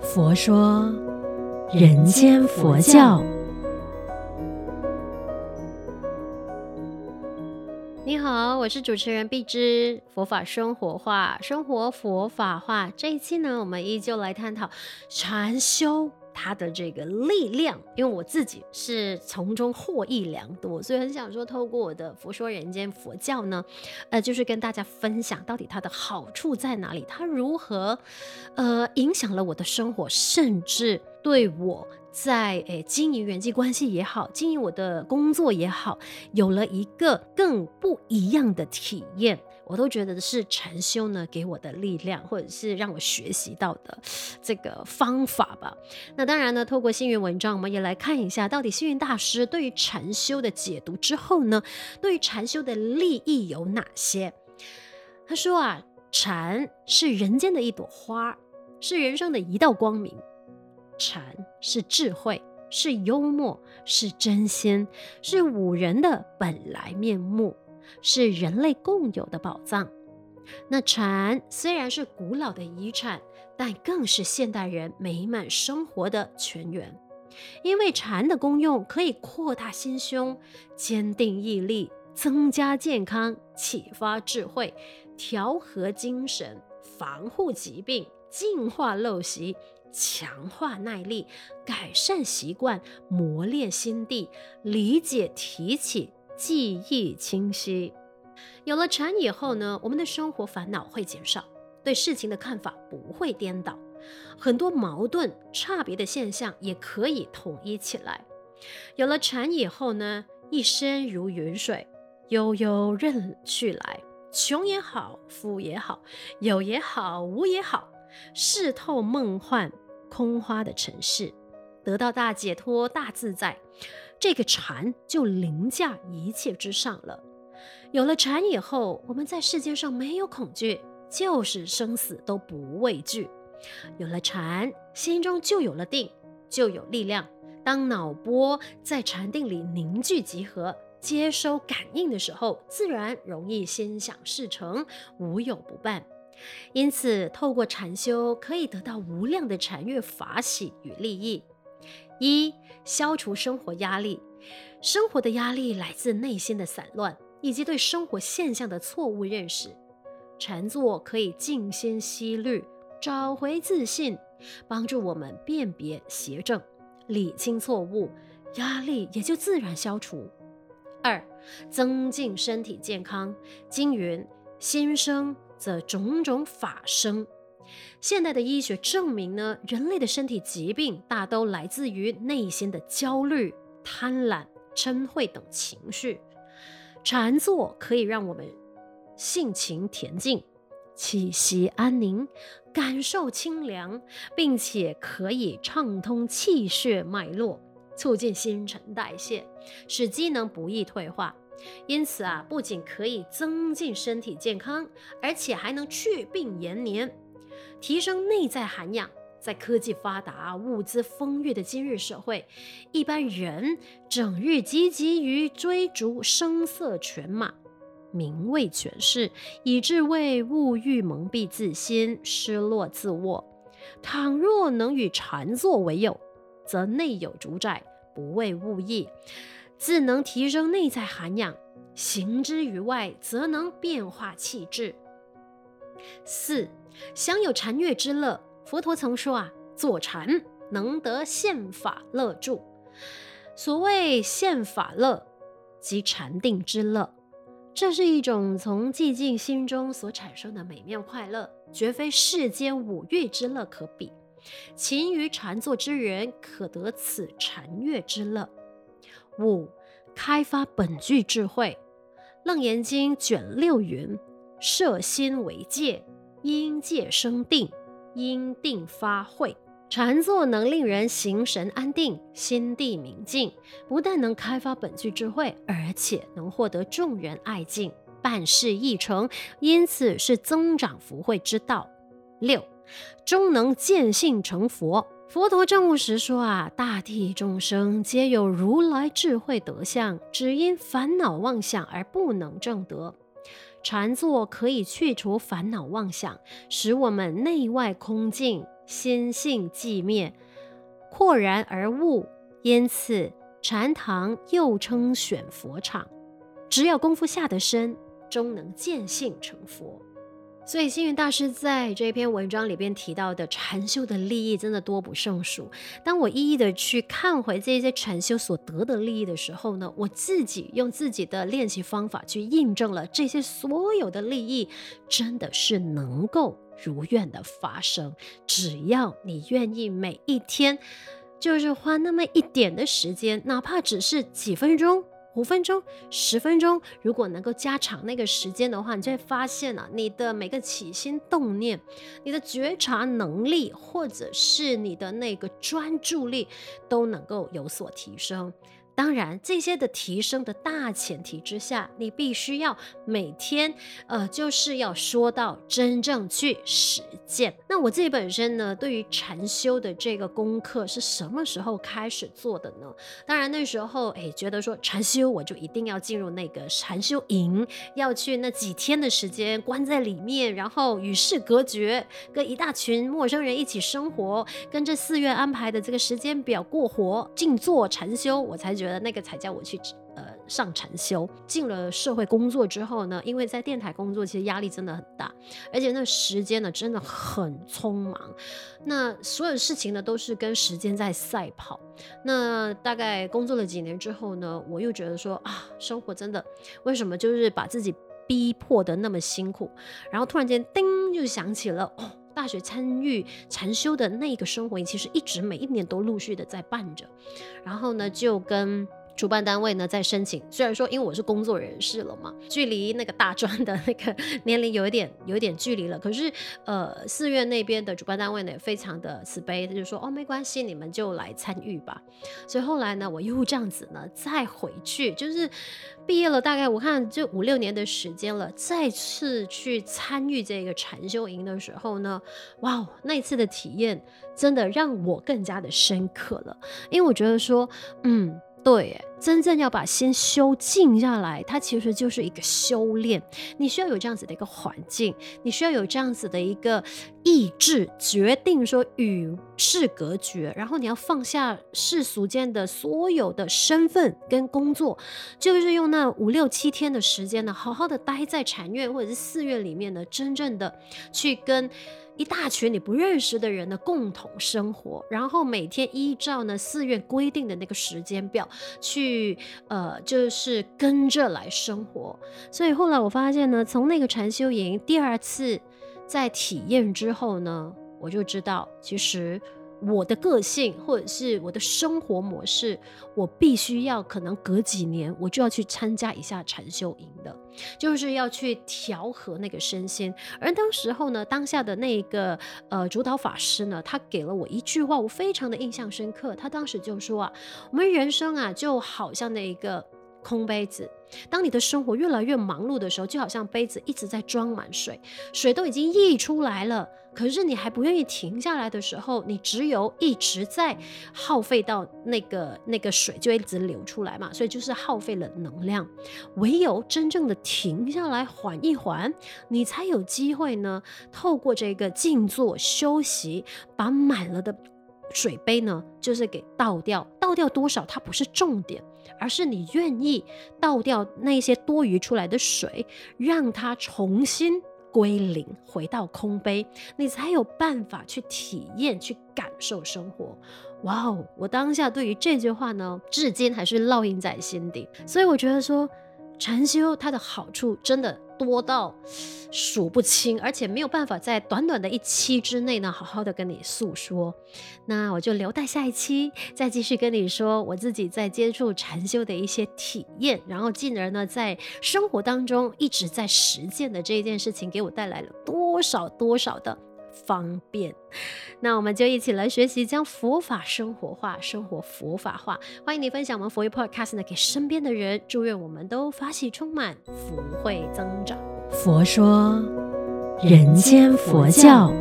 佛说人间佛教。你好，我是主持人碧芝，佛法生活化，生活佛法化。这一期呢，我们依旧来探讨禅修。它的这个力量，因为我自己是从中获益良多，所以很想说，透过我的《佛说人间佛教》呢，呃，就是跟大家分享到底它的好处在哪里，它如何，呃，影响了我的生活，甚至对我在诶经营人际关系也好，经营我的工作也好，有了一个更不一样的体验。我都觉得是禅修呢给我的力量，或者是让我学习到的这个方法吧。那当然呢，透过星云文章，我们也来看一下，到底星云大师对于禅修的解读之后呢，对于禅修的利益有哪些？他说啊，禅是人间的一朵花，是人生的一道光明。禅是智慧，是幽默，是真心，是五人的本来面目。是人类共有的宝藏。那禅虽然是古老的遗产，但更是现代人美满生活的泉源。因为禅的功用可以扩大心胸、坚定毅力、增加健康、启发智慧、调和精神、防护疾病、净化陋习、强化耐力、改善习惯、磨练心地、理解提起。记忆清晰，有了禅以后呢，我们的生活烦恼会减少，对事情的看法不会颠倒，很多矛盾差别的现象也可以统一起来。有了禅以后呢，一生如云水，悠悠任去来，穷也好，富也好，有也好，无也好，视透梦幻空花的尘世，得到大解脱、大自在。这个禅就凌驾一切之上了。有了禅以后，我们在世界上没有恐惧，就是生死都不畏惧。有了禅，心中就有了定，就有力量。当脑波在禅定里凝聚集合，接收感应的时候，自然容易心想事成，无有不办。因此，透过禅修，可以得到无量的禅悦法喜与利益。一、消除生活压力。生活的压力来自内心的散乱，以及对生活现象的错误认识。禅坐可以静心息虑，找回自信，帮助我们辨别邪正，理清错误，压力也就自然消除。二、增进身体健康。经云：心生则种种法生。现代的医学证明呢，人类的身体疾病大都来自于内心的焦虑、贪婪、嗔恚等情绪。禅坐可以让我们性情恬静、气息安宁、感受清凉，并且可以畅通气血脉络，促进新陈代谢，使机能不易退化。因此啊，不仅可以增进身体健康，而且还能祛病延年。提升内在涵养，在科技发达、物资丰裕的今日社会，一般人整日汲汲于追逐声色犬马、名位权势，以致为物欲蒙蔽自心，失落自我。倘若能与禅坐为友，则内有主宰，不为物役，自能提升内在涵养；行之于外，则能变化气质。四。享有禅悦之乐，佛陀曾说啊，坐禅能得现法乐住。所谓现法乐，即禅定之乐。这是一种从寂静心中所产生的美妙快乐，绝非世间五欲之乐可比。勤于禅坐之人，可得此禅悦之乐。五、开发本具智慧。楞严经卷六云：摄心为戒。因戒生定，因定发慧。禅坐能令人形神安定，心地明净，不但能开发本具智慧，而且能获得众人爱敬，办事易成，因此是增长福慧之道。六，终能见性成佛。佛陀证悟时说啊，大地众生皆有如来智慧德相，只因烦恼妄想而不能证得。禅坐可以去除烦恼妄想，使我们内外空净，心性寂灭，豁然而悟。因此，禅堂又称选佛场。只要功夫下得深，终能见性成佛。所以星云大师在这篇文章里边提到的禅修的利益真的多不胜数。当我一一的去看回这些禅修所得的利益的时候呢，我自己用自己的练习方法去印证了这些所有的利益真的是能够如愿的发生。只要你愿意每一天就是花那么一点的时间，哪怕只是几分钟。五分钟、十分钟，如果能够加长那个时间的话，你就会发现啊，你的每个起心动念，你的觉察能力，或者是你的那个专注力，都能够有所提升。当然，这些的提升的大前提之下，你必须要每天，呃，就是要说到真正去实践。那我自己本身呢，对于禅修的这个功课是什么时候开始做的呢？当然那时候，哎，觉得说禅修我就一定要进入那个禅修营，要去那几天的时间关在里面，然后与世隔绝，跟一大群陌生人一起生活，跟着寺院安排的这个时间表过活，静坐禅修，我才觉得。那个才叫我去呃上禅修。进了社会工作之后呢，因为在电台工作，其实压力真的很大，而且那时间呢真的很匆忙。那所有事情呢都是跟时间在赛跑。那大概工作了几年之后呢，我又觉得说啊，生活真的为什么就是把自己逼迫的那么辛苦？然后突然间叮就想起了哦。大学参与禅修的那个生活，其实一直每一年都陆续的在办着，然后呢，就跟。主办单位呢在申请，虽然说因为我是工作人士了嘛，距离那个大专的那个 年龄有一点有一点距离了，可是呃寺院那边的主办单位呢也非常的慈悲，他就说哦没关系，你们就来参与吧。所以后来呢我又这样子呢再回去，就是毕业了大概我看就五六年的时间了，再次去参与这个禅修营的时候呢，哇，那次的体验真的让我更加的深刻了，因为我觉得说嗯。对，真正要把心修静下来，它其实就是一个修炼。你需要有这样子的一个环境，你需要有这样子的一个意志，决定说与世隔绝，然后你要放下世俗间的所有的身份跟工作，就是用那五六七天的时间呢，好好的待在禅院或者是寺院里面呢，真正的去跟。一大群你不认识的人呢，共同生活，然后每天依照呢寺院规定的那个时间表去去，呃，就是跟着来生活。所以后来我发现呢，从那个禅修营第二次在体验之后呢，我就知道其实。我的个性或者是我的生活模式，我必须要可能隔几年我就要去参加一下禅修营的，就是要去调和那个身心。而当时候呢，当下的那个呃主导法师呢，他给了我一句话，我非常的印象深刻。他当时就说啊，我们人生啊就好像那一个空杯子。当你的生活越来越忙碌的时候，就好像杯子一直在装满水，水都已经溢出来了，可是你还不愿意停下来的时候，你只有一直在耗费到那个那个水就一直流出来嘛，所以就是耗费了能量。唯有真正的停下来缓一缓，你才有机会呢，透过这个静坐休息，把满了的。水杯呢，就是给倒掉，倒掉多少它不是重点，而是你愿意倒掉那些多余出来的水，让它重新归零，回到空杯，你才有办法去体验、去感受生活。哇哦，我当下对于这句话呢，至今还是烙印在心底。所以我觉得说，禅修它的好处真的。多到数不清，而且没有办法在短短的一期之内呢，好好的跟你诉说。那我就留待下一期再继续跟你说我自己在接触禅修的一些体验，然后进而呢，在生活当中一直在实践的这一件事情，给我带来了多少多少的。方便，那我们就一起来学习，将佛法生活化，生活佛法化。欢迎你分享我们佛语 Podcast 呢，给身边的人。祝愿我们都发喜充满，福慧增长。佛说，人间佛教。